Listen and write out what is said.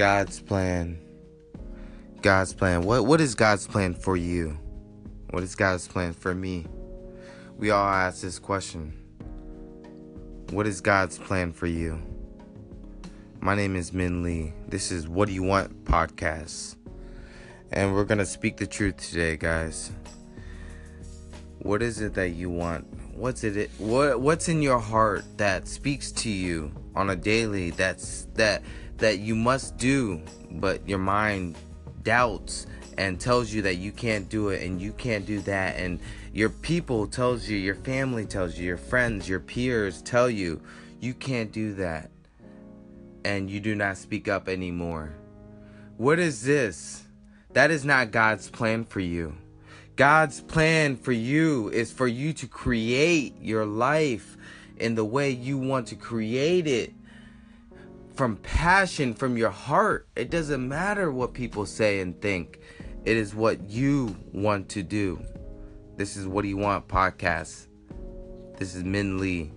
God's plan. God's plan. What what is God's plan for you? What is God's plan for me? We all ask this question. What is God's plan for you? My name is Min Lee. This is What Do You Want podcast. And we're going to speak the truth today, guys. What is it that you want? What's it what what's in your heart that speaks to you on a daily that's that that you must do, but your mind doubts and tells you that you can't do it and you can't do that and your people tells you, your family tells you, your friends, your peers tell you you can't do that and you do not speak up anymore. What is this? That is not God's plan for you. God's plan for you is for you to create your life in the way you want to create it from passion, from your heart. It doesn't matter what people say and think, it is what you want to do. This is What Do You Want podcast. This is Min Lee.